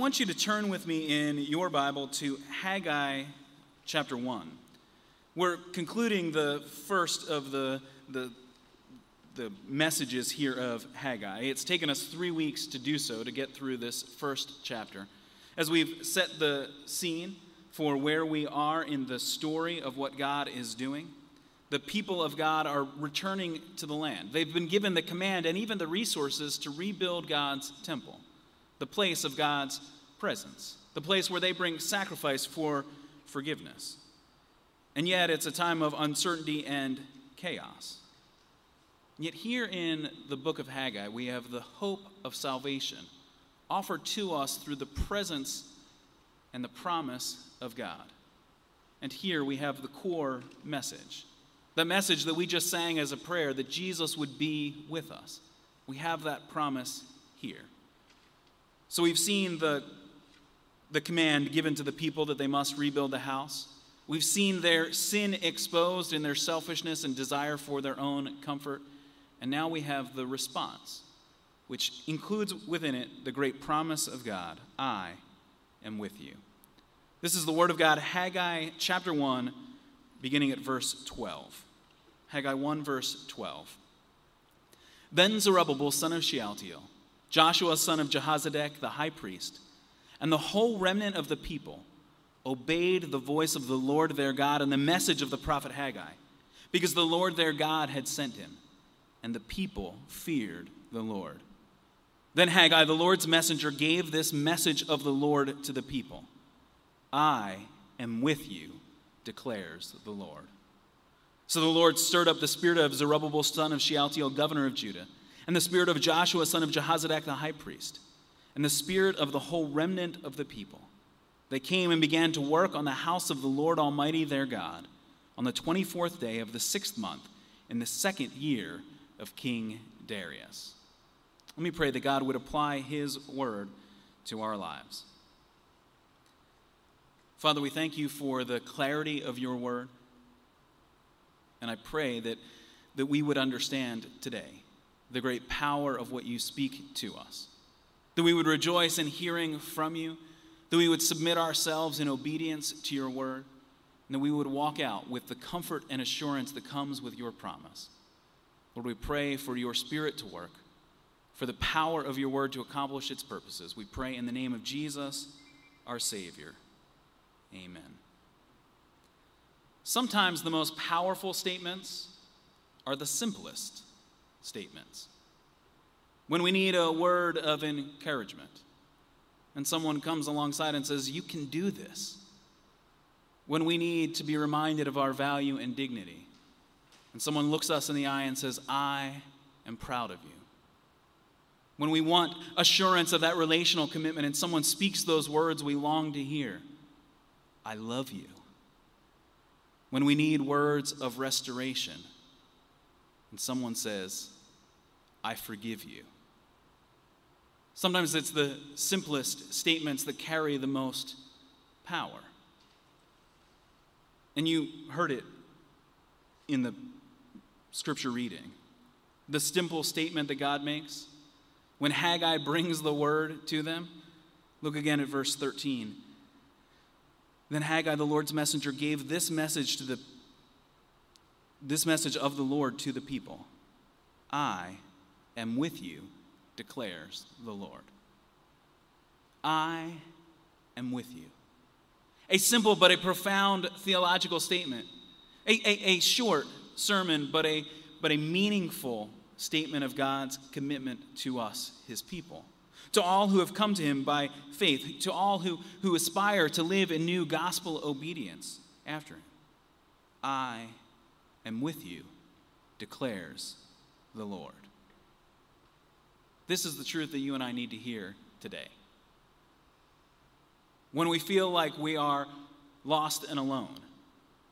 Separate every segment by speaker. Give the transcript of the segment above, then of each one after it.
Speaker 1: I want you to turn with me in your Bible to Haggai chapter 1. We're concluding the first of the, the, the messages here of Haggai. It's taken us three weeks to do so, to get through this first chapter. As we've set the scene for where we are in the story of what God is doing, the people of God are returning to the land. They've been given the command and even the resources to rebuild God's temple the place of God's presence, the place where they bring sacrifice for forgiveness. And yet, it's a time of uncertainty and chaos. Yet, here in the book of Haggai, we have the hope of salvation offered to us through the presence and the promise of God. And here we have the core message the message that we just sang as a prayer that Jesus would be with us. We have that promise here. So we've seen the, the command given to the people that they must rebuild the house. We've seen their sin exposed in their selfishness and desire for their own comfort. And now we have the response, which includes within it the great promise of God I am with you. This is the word of God, Haggai chapter 1, beginning at verse 12. Haggai 1, verse 12. Then Zerubbabel, son of Shealtiel, Joshua, son of Jehozadak, the high priest, and the whole remnant of the people obeyed the voice of the Lord their God and the message of the prophet Haggai, because the Lord their God had sent him, and the people feared the Lord. Then Haggai, the Lord's messenger, gave this message of the Lord to the people I am with you, declares the Lord. So the Lord stirred up the spirit of Zerubbabel, son of Shealtiel, governor of Judah and the spirit of Joshua, son of Jehozadak, the high priest, and the spirit of the whole remnant of the people. They came and began to work on the house of the Lord Almighty their God on the 24th day of the sixth month in the second year of King Darius. Let me pray that God would apply his word to our lives. Father, we thank you for the clarity of your word. And I pray that, that we would understand today the great power of what you speak to us. That we would rejoice in hearing from you, that we would submit ourselves in obedience to your word, and that we would walk out with the comfort and assurance that comes with your promise. Lord, we pray for your spirit to work, for the power of your word to accomplish its purposes. We pray in the name of Jesus, our Savior. Amen. Sometimes the most powerful statements are the simplest statements. When we need a word of encouragement, and someone comes alongside and says, You can do this. When we need to be reminded of our value and dignity, and someone looks us in the eye and says, I am proud of you. When we want assurance of that relational commitment and someone speaks those words we long to hear, I love you. When we need words of restoration, and someone says, I forgive you. Sometimes it's the simplest statements that carry the most power. And you heard it in the scripture reading. The simple statement that God makes when Haggai brings the word to them. Look again at verse 13. Then Haggai, the Lord's messenger, gave this message to the this message of the Lord to the people I am with you, declares the Lord. I am with you. A simple but a profound theological statement. A, a, a short sermon, but a, but a meaningful statement of God's commitment to us, his people. To all who have come to him by faith, to all who, who aspire to live in new gospel obedience after him. I am with you, declares the Lord. This is the truth that you and I need to hear today. When we feel like we are lost and alone,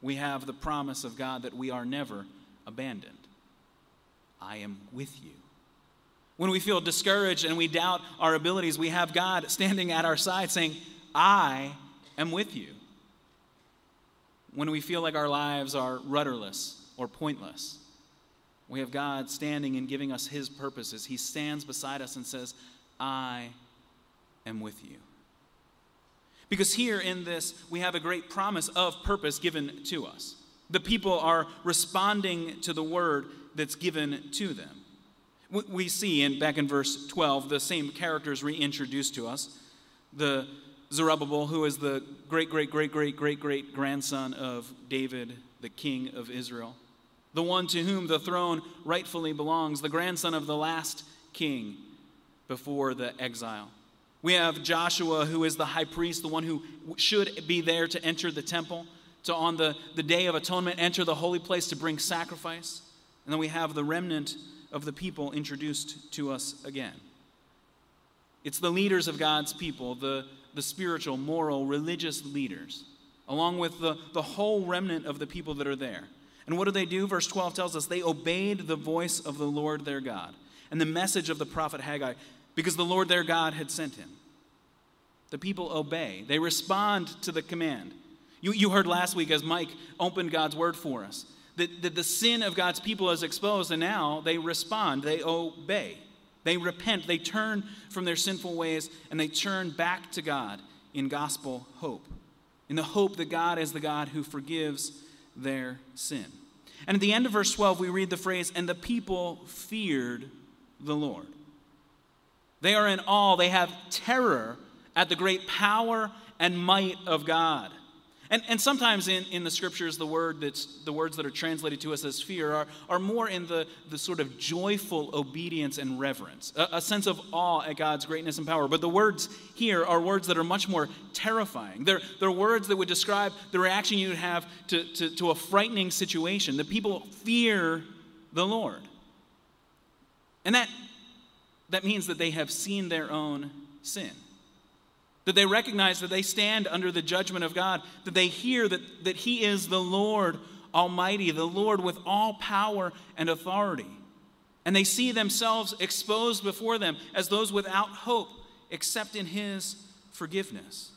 Speaker 1: we have the promise of God that we are never abandoned. I am with you. When we feel discouraged and we doubt our abilities, we have God standing at our side saying, I am with you. When we feel like our lives are rudderless or pointless. We have God standing and giving us His purposes. He stands beside us and says, I am with you. Because here in this, we have a great promise of purpose given to us. The people are responding to the word that's given to them. We see in back in verse 12 the same characters reintroduced to us. The Zerubbabel, who is the great, great, great, great, great, great grandson of David, the king of Israel, the one to whom the throne rightfully belongs, the grandson of the last king before the exile. We have Joshua, who is the high priest, the one who should be there to enter the temple, to on the, the day of atonement enter the holy place to bring sacrifice. And then we have the remnant of the people introduced to us again. It's the leaders of God's people, the, the spiritual, moral, religious leaders, along with the, the whole remnant of the people that are there. And what do they do? Verse 12 tells us they obeyed the voice of the Lord their God and the message of the prophet Haggai because the Lord their God had sent him. The people obey, they respond to the command. You, you heard last week as Mike opened God's word for us that, that the sin of God's people is exposed, and now they respond, they obey. They repent, they turn from their sinful ways, and they turn back to God in gospel hope, in the hope that God is the God who forgives their sin. And at the end of verse 12, we read the phrase, and the people feared the Lord. They are in awe, they have terror at the great power and might of God. And, and sometimes in, in the scriptures, the, word that's, the words that are translated to us as fear are, are more in the, the sort of joyful obedience and reverence, a, a sense of awe at God's greatness and power. But the words here are words that are much more terrifying. They're, they're words that would describe the reaction you would have to, to, to a frightening situation. The people fear the Lord. And that, that means that they have seen their own sin. That they recognize that they stand under the judgment of God, that they hear that, that He is the Lord Almighty, the Lord with all power and authority. And they see themselves exposed before them as those without hope except in His forgiveness.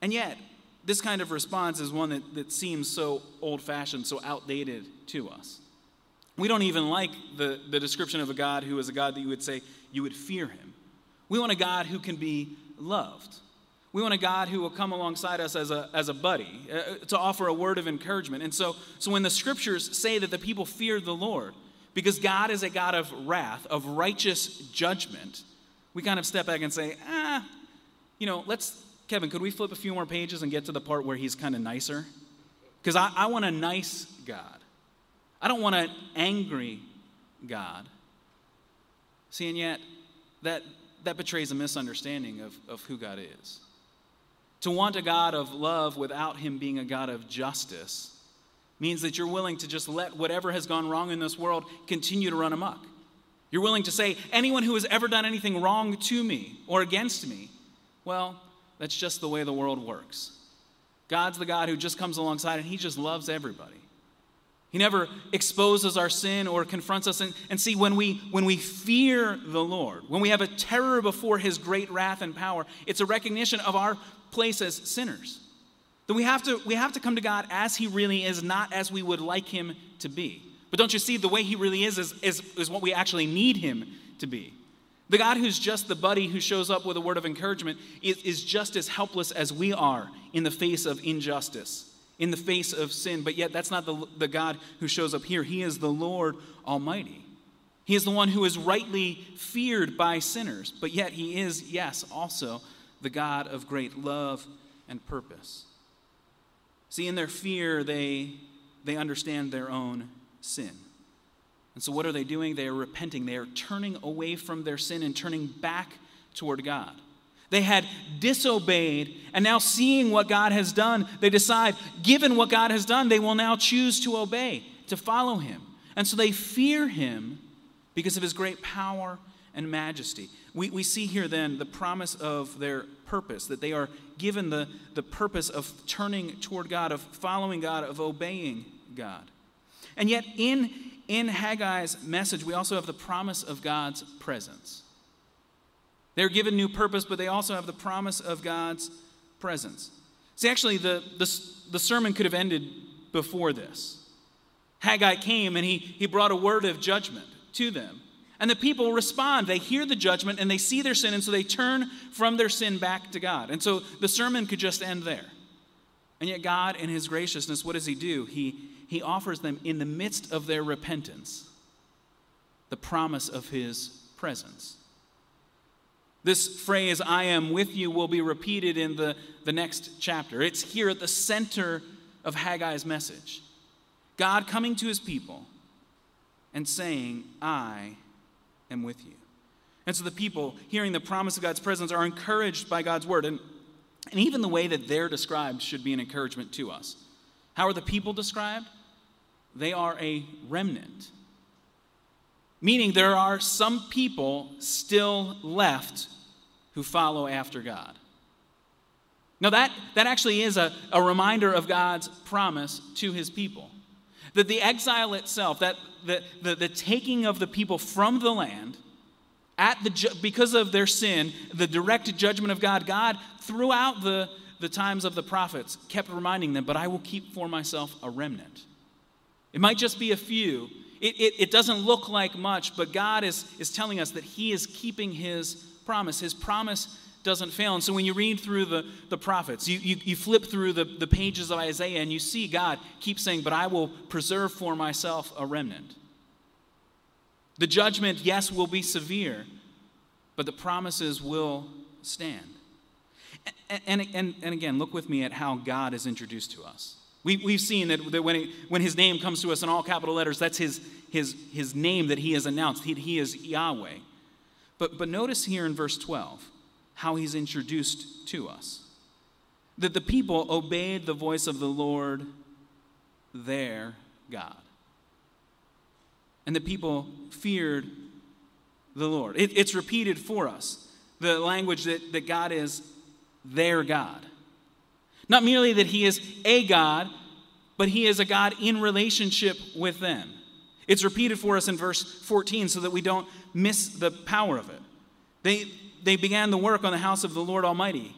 Speaker 1: And yet, this kind of response is one that, that seems so old fashioned, so outdated to us. We don't even like the, the description of a God who is a God that you would say you would fear him. We want a God who can be loved. We want a God who will come alongside us as a, as a buddy uh, to offer a word of encouragement. And so, so when the scriptures say that the people feared the Lord, because God is a God of wrath, of righteous judgment, we kind of step back and say, ah, you know, let's, Kevin, could we flip a few more pages and get to the part where he's kind of nicer? Because I, I want a nice God. I don't want an angry God. See, and yet, that, that betrays a misunderstanding of, of who God is. To want a God of love without Him being a God of justice means that you're willing to just let whatever has gone wrong in this world continue to run amok. You're willing to say, anyone who has ever done anything wrong to me or against me, well, that's just the way the world works. God's the God who just comes alongside and He just loves everybody. He never exposes our sin or confronts us. And, and see, when we, when we fear the Lord, when we have a terror before his great wrath and power, it's a recognition of our place as sinners. That we have to, we have to come to God as he really is, not as we would like him to be. But don't you see, the way he really is is, is, is what we actually need him to be. The God who's just the buddy who shows up with a word of encouragement is, is just as helpless as we are in the face of injustice in the face of sin, but yet that's not the, the God who shows up here. He is the Lord Almighty. He is the one who is rightly feared by sinners, but yet he is, yes, also the God of great love and purpose. See, in their fear, they, they understand their own sin. And so, what are they doing? They are repenting. They are turning away from their sin and turning back toward God. They had disobeyed, and now seeing what God has done, they decide, given what God has done, they will now choose to obey, to follow him. And so they fear him because of his great power and majesty. We, we see here then the promise of their purpose, that they are given the, the purpose of turning toward God, of following God, of obeying God. And yet, in, in Haggai's message, we also have the promise of God's presence. They're given new purpose, but they also have the promise of God's presence. See, actually, the, the, the sermon could have ended before this. Haggai came and he, he brought a word of judgment to them. And the people respond. They hear the judgment and they see their sin, and so they turn from their sin back to God. And so the sermon could just end there. And yet, God, in His graciousness, what does He do? He, he offers them, in the midst of their repentance, the promise of His presence. This phrase, I am with you, will be repeated in the, the next chapter. It's here at the center of Haggai's message. God coming to his people and saying, I am with you. And so the people, hearing the promise of God's presence, are encouraged by God's word. And, and even the way that they're described should be an encouragement to us. How are the people described? They are a remnant. Meaning there are some people still left who follow after God. Now, that, that actually is a, a reminder of God's promise to his people. That the exile itself, that the, the, the taking of the people from the land, at the, because of their sin, the direct judgment of God, God, throughout the, the times of the prophets, kept reminding them, but I will keep for myself a remnant. It might just be a few. It, it, it doesn't look like much, but God is, is telling us that He is keeping His promise. His promise doesn't fail. And so when you read through the, the prophets, you, you, you flip through the, the pages of Isaiah and you see God keep saying, But I will preserve for myself a remnant. The judgment, yes, will be severe, but the promises will stand. And, and, and, and again, look with me at how God is introduced to us. We, we've seen that, that when, it, when his name comes to us in all capital letters, that's his, his, his name that he has announced. He, he is Yahweh. But, but notice here in verse 12 how he's introduced to us. That the people obeyed the voice of the Lord, their God. And the people feared the Lord. It, it's repeated for us the language that, that God is their God. Not merely that he is a God, but he is a God in relationship with them. It's repeated for us in verse 14 so that we don't miss the power of it. They, they began the work on the house of the Lord Almighty,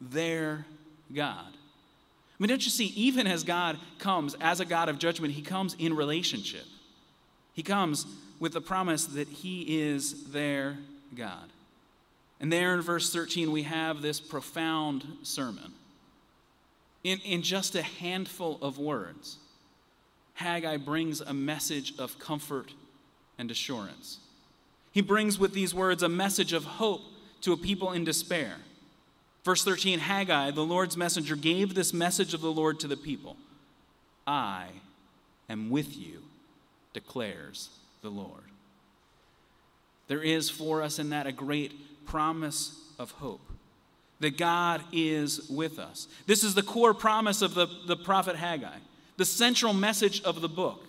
Speaker 1: their God. I mean, don't you see, even as God comes as a God of judgment, he comes in relationship. He comes with the promise that he is their God. And there in verse 13, we have this profound sermon. In, in just a handful of words, Haggai brings a message of comfort and assurance. He brings with these words a message of hope to a people in despair. Verse 13 Haggai, the Lord's messenger, gave this message of the Lord to the people I am with you, declares the Lord. There is for us in that a great promise of hope that God is with us. This is the core promise of the, the prophet Haggai, the central message of the book.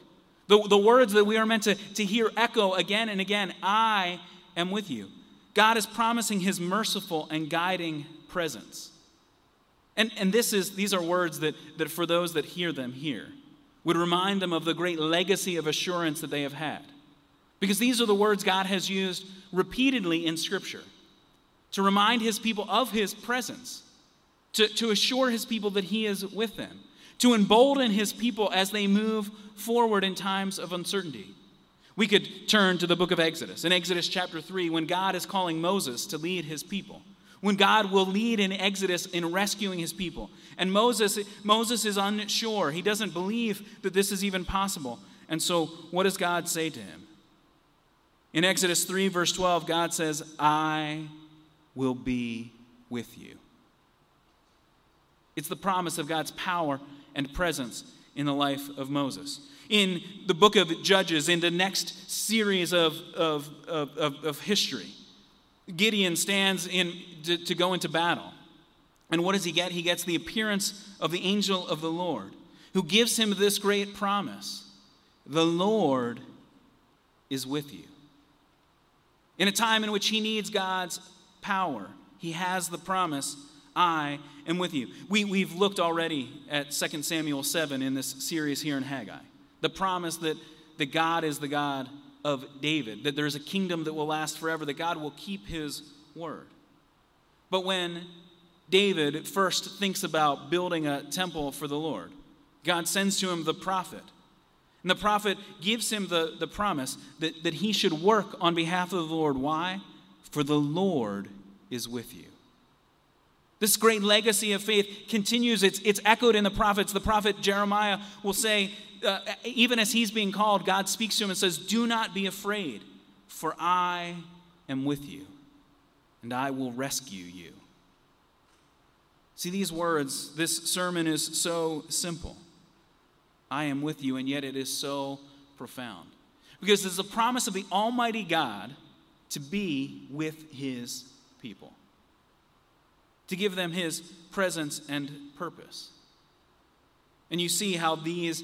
Speaker 1: The, the words that we are meant to, to hear echo again and again I am with you. God is promising his merciful and guiding presence. And, and this is, these are words that, that for those that hear them here would remind them of the great legacy of assurance that they have had. Because these are the words God has used repeatedly in Scripture to remind his people of his presence, to, to assure his people that he is with them to embolden his people as they move forward in times of uncertainty. We could turn to the book of Exodus. In Exodus chapter 3, when God is calling Moses to lead his people, when God will lead in Exodus in rescuing his people. And Moses, Moses is unsure. He doesn't believe that this is even possible. And so, what does God say to him? In Exodus 3, verse 12, God says, I will be with you. It's the promise of God's power and presence in the life of Moses. In the book of Judges, in the next series of, of, of, of history, Gideon stands in, to, to go into battle. And what does he get? He gets the appearance of the angel of the Lord, who gives him this great promise The Lord is with you. In a time in which he needs God's power, he has the promise I am with you. We, we've looked already at 2 Samuel 7 in this series here in Haggai. The promise that, that God is the God of David, that there's a kingdom that will last forever, that God will keep his word. But when David first thinks about building a temple for the Lord, God sends to him the prophet. And the prophet gives him the, the promise that, that he should work on behalf of the Lord. Why? For the Lord is with you. This great legacy of faith continues. It's, it's echoed in the prophets. The prophet Jeremiah will say, uh, even as he's being called, God speaks to him and says, Do not be afraid, for I am with you, and I will rescue you. See, these words, this sermon is so simple. I am with you, and yet it is so profound. Because it's a promise of the Almighty God to be with his people to give them his presence and purpose. And you see how these,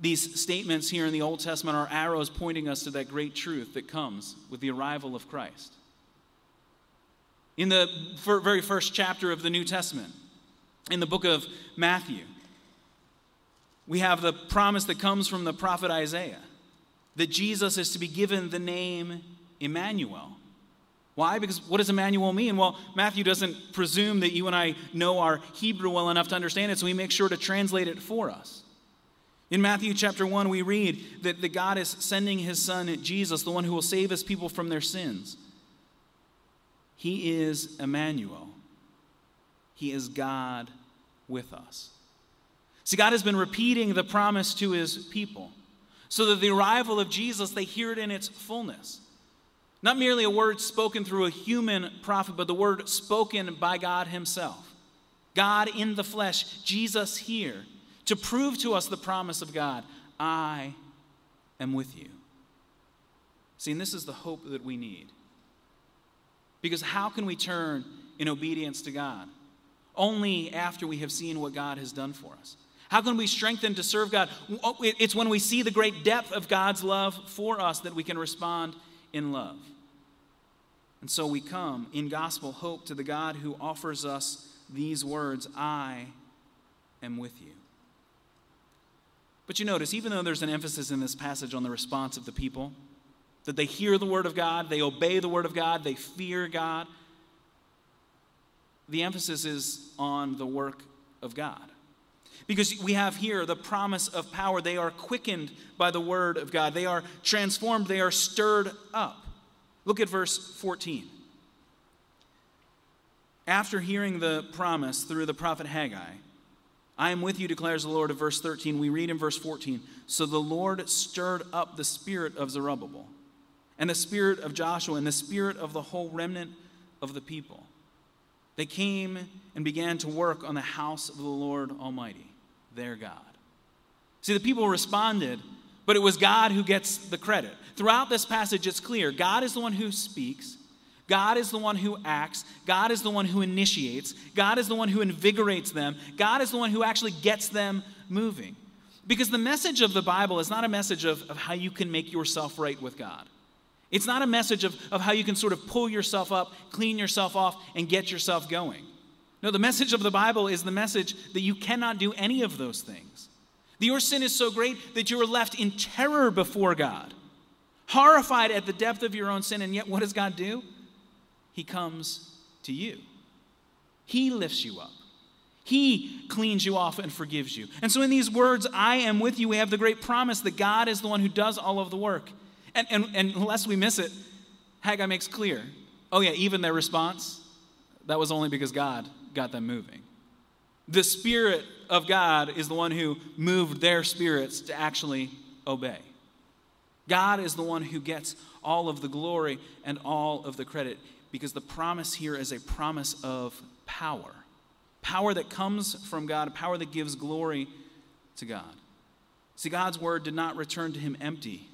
Speaker 1: these statements here in the Old Testament are arrows pointing us to that great truth that comes with the arrival of Christ. In the very first chapter of the New Testament, in the book of Matthew, we have the promise that comes from the prophet Isaiah that Jesus is to be given the name Emmanuel, why? Because what does Emmanuel mean? Well, Matthew doesn't presume that you and I know our Hebrew well enough to understand it, so he makes sure to translate it for us. In Matthew chapter 1, we read that, that God is sending his son Jesus, the one who will save his people from their sins. He is Emmanuel. He is God with us. See, God has been repeating the promise to his people so that the arrival of Jesus, they hear it in its fullness. Not merely a word spoken through a human prophet, but the word spoken by God Himself. God in the flesh, Jesus here, to prove to us the promise of God I am with you. See, and this is the hope that we need. Because how can we turn in obedience to God? Only after we have seen what God has done for us. How can we strengthen to serve God? It's when we see the great depth of God's love for us that we can respond in love. And so we come in gospel hope to the God who offers us these words I am with you. But you notice, even though there's an emphasis in this passage on the response of the people, that they hear the word of God, they obey the word of God, they fear God, the emphasis is on the work of God. Because we have here the promise of power. They are quickened by the word of God, they are transformed, they are stirred up. Look at verse 14. After hearing the promise through the prophet Haggai, I am with you, declares the Lord, of verse 13. We read in verse 14 So the Lord stirred up the spirit of Zerubbabel, and the spirit of Joshua, and the spirit of the whole remnant of the people. They came and began to work on the house of the Lord Almighty, their God. See, the people responded but it was God who gets the credit. Throughout this passage, it's clear God is the one who speaks, God is the one who acts, God is the one who initiates, God is the one who invigorates them, God is the one who actually gets them moving. Because the message of the Bible is not a message of, of how you can make yourself right with God. It's not a message of, of how you can sort of pull yourself up, clean yourself off, and get yourself going. No, the message of the Bible is the message that you cannot do any of those things. Your sin is so great that you are left in terror before God, horrified at the depth of your own sin. And yet, what does God do? He comes to you, He lifts you up. He cleans you off and forgives you. And so, in these words, I am with you, we have the great promise that God is the one who does all of the work. And, and, and unless we miss it, Haggai makes clear oh, yeah, even their response, that was only because God got them moving. The Spirit of God is the one who moved their spirits to actually obey. God is the one who gets all of the glory and all of the credit because the promise here is a promise of power power that comes from God, power that gives glory to God. See, God's word did not return to him empty,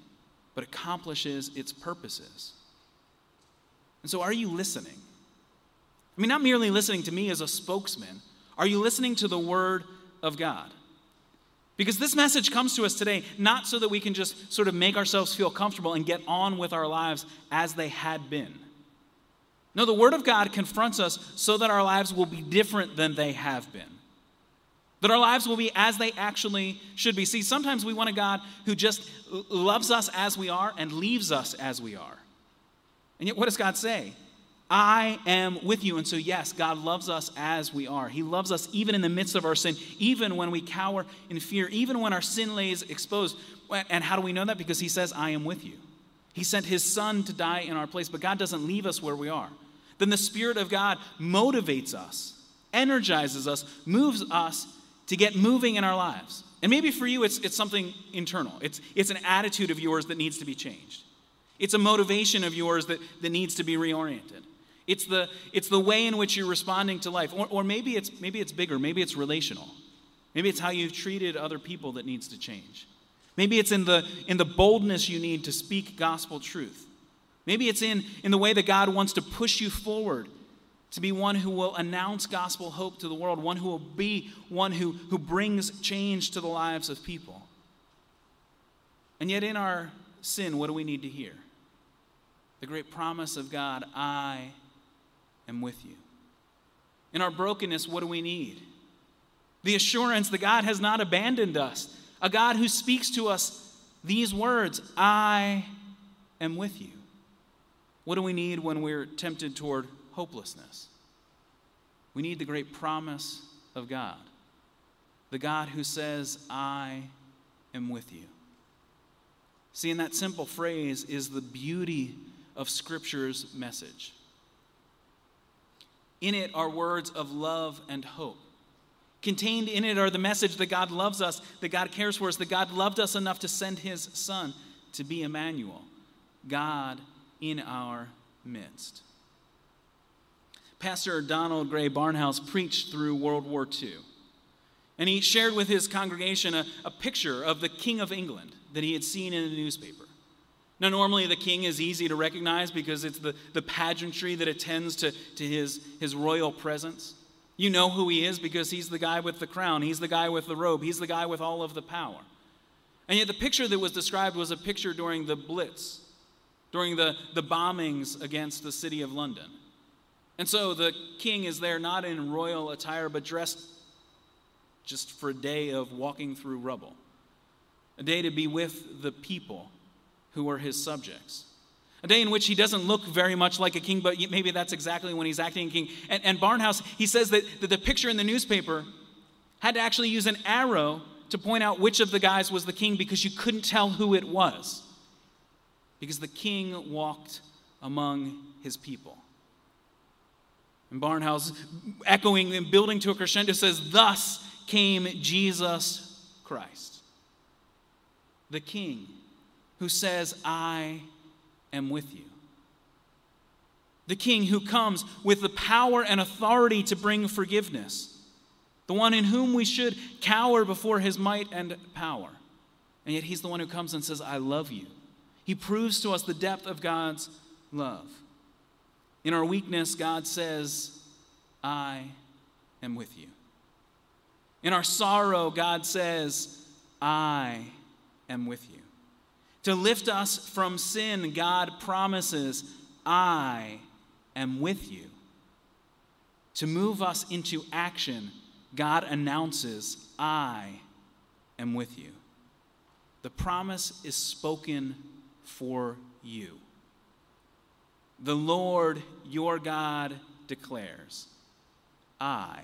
Speaker 1: but accomplishes its purposes. And so, are you listening? I mean, not merely listening to me as a spokesman, are you listening to the word of God. Because this message comes to us today not so that we can just sort of make ourselves feel comfortable and get on with our lives as they had been. No, the Word of God confronts us so that our lives will be different than they have been. That our lives will be as they actually should be. See, sometimes we want a God who just loves us as we are and leaves us as we are. And yet, what does God say? I am with you. And so, yes, God loves us as we are. He loves us even in the midst of our sin, even when we cower in fear, even when our sin lays exposed. And how do we know that? Because He says, I am with you. He sent His Son to die in our place, but God doesn't leave us where we are. Then the Spirit of God motivates us, energizes us, moves us to get moving in our lives. And maybe for you, it's, it's something internal, it's, it's an attitude of yours that needs to be changed. It's a motivation of yours that, that needs to be reoriented. It's the, it's the way in which you're responding to life. Or, or maybe, it's, maybe it's bigger. Maybe it's relational. Maybe it's how you've treated other people that needs to change. Maybe it's in the, in the boldness you need to speak gospel truth. Maybe it's in, in the way that God wants to push you forward to be one who will announce gospel hope to the world, one who will be one who, who brings change to the lives of people. And yet, in our sin, what do we need to hear? The great promise of God I am with you. In our brokenness, what do we need? The assurance that God has not abandoned us, a God who speaks to us these words I am with you. What do we need when we're tempted toward hopelessness? We need the great promise of God, the God who says, I am with you. See, in that simple phrase is the beauty of Scripture's message. In it are words of love and hope. Contained in it are the message that God loves us, that God cares for us, that God loved us enough to send his Son to be Emmanuel, God in our midst. Pastor Donald Grey Barnhouse preached through World War II. And he shared with his congregation a, a picture of the King of England that he had seen in the newspaper. Now, normally the king is easy to recognize because it's the, the pageantry that attends to, to his, his royal presence. You know who he is because he's the guy with the crown, he's the guy with the robe, he's the guy with all of the power. And yet, the picture that was described was a picture during the Blitz, during the, the bombings against the city of London. And so the king is there not in royal attire, but dressed just for a day of walking through rubble, a day to be with the people who are his subjects. A day in which he doesn't look very much like a king, but maybe that's exactly when he's acting a king. And, and Barnhouse, he says that, that the picture in the newspaper had to actually use an arrow to point out which of the guys was the king because you couldn't tell who it was. Because the king walked among his people. And Barnhouse, echoing and building to a crescendo, says, Thus came Jesus Christ, the king who says, I am with you. The king who comes with the power and authority to bring forgiveness. The one in whom we should cower before his might and power. And yet he's the one who comes and says, I love you. He proves to us the depth of God's love. In our weakness, God says, I am with you. In our sorrow, God says, I am with you. To lift us from sin, God promises, I am with you. To move us into action, God announces, I am with you. The promise is spoken for you. The Lord your God declares, I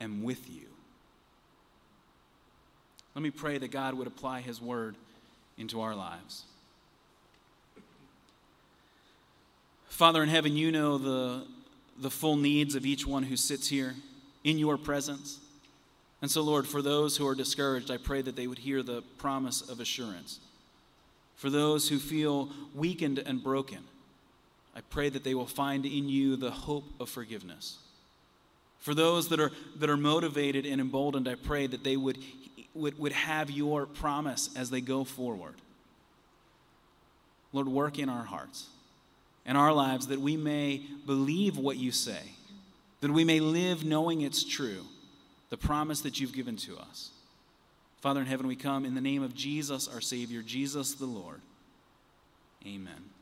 Speaker 1: am with you. Let me pray that God would apply his word into our lives. Father in heaven, you know the, the full needs of each one who sits here in your presence. And so, Lord, for those who are discouraged, I pray that they would hear the promise of assurance. For those who feel weakened and broken, I pray that they will find in you the hope of forgiveness. For those that are, that are motivated and emboldened, I pray that they would would, would have your promise as they go forward. Lord, work in our hearts and our lives that we may believe what you say, that we may live knowing it's true, the promise that you've given to us. Father in heaven, we come in the name of Jesus, our Savior, Jesus the Lord. Amen.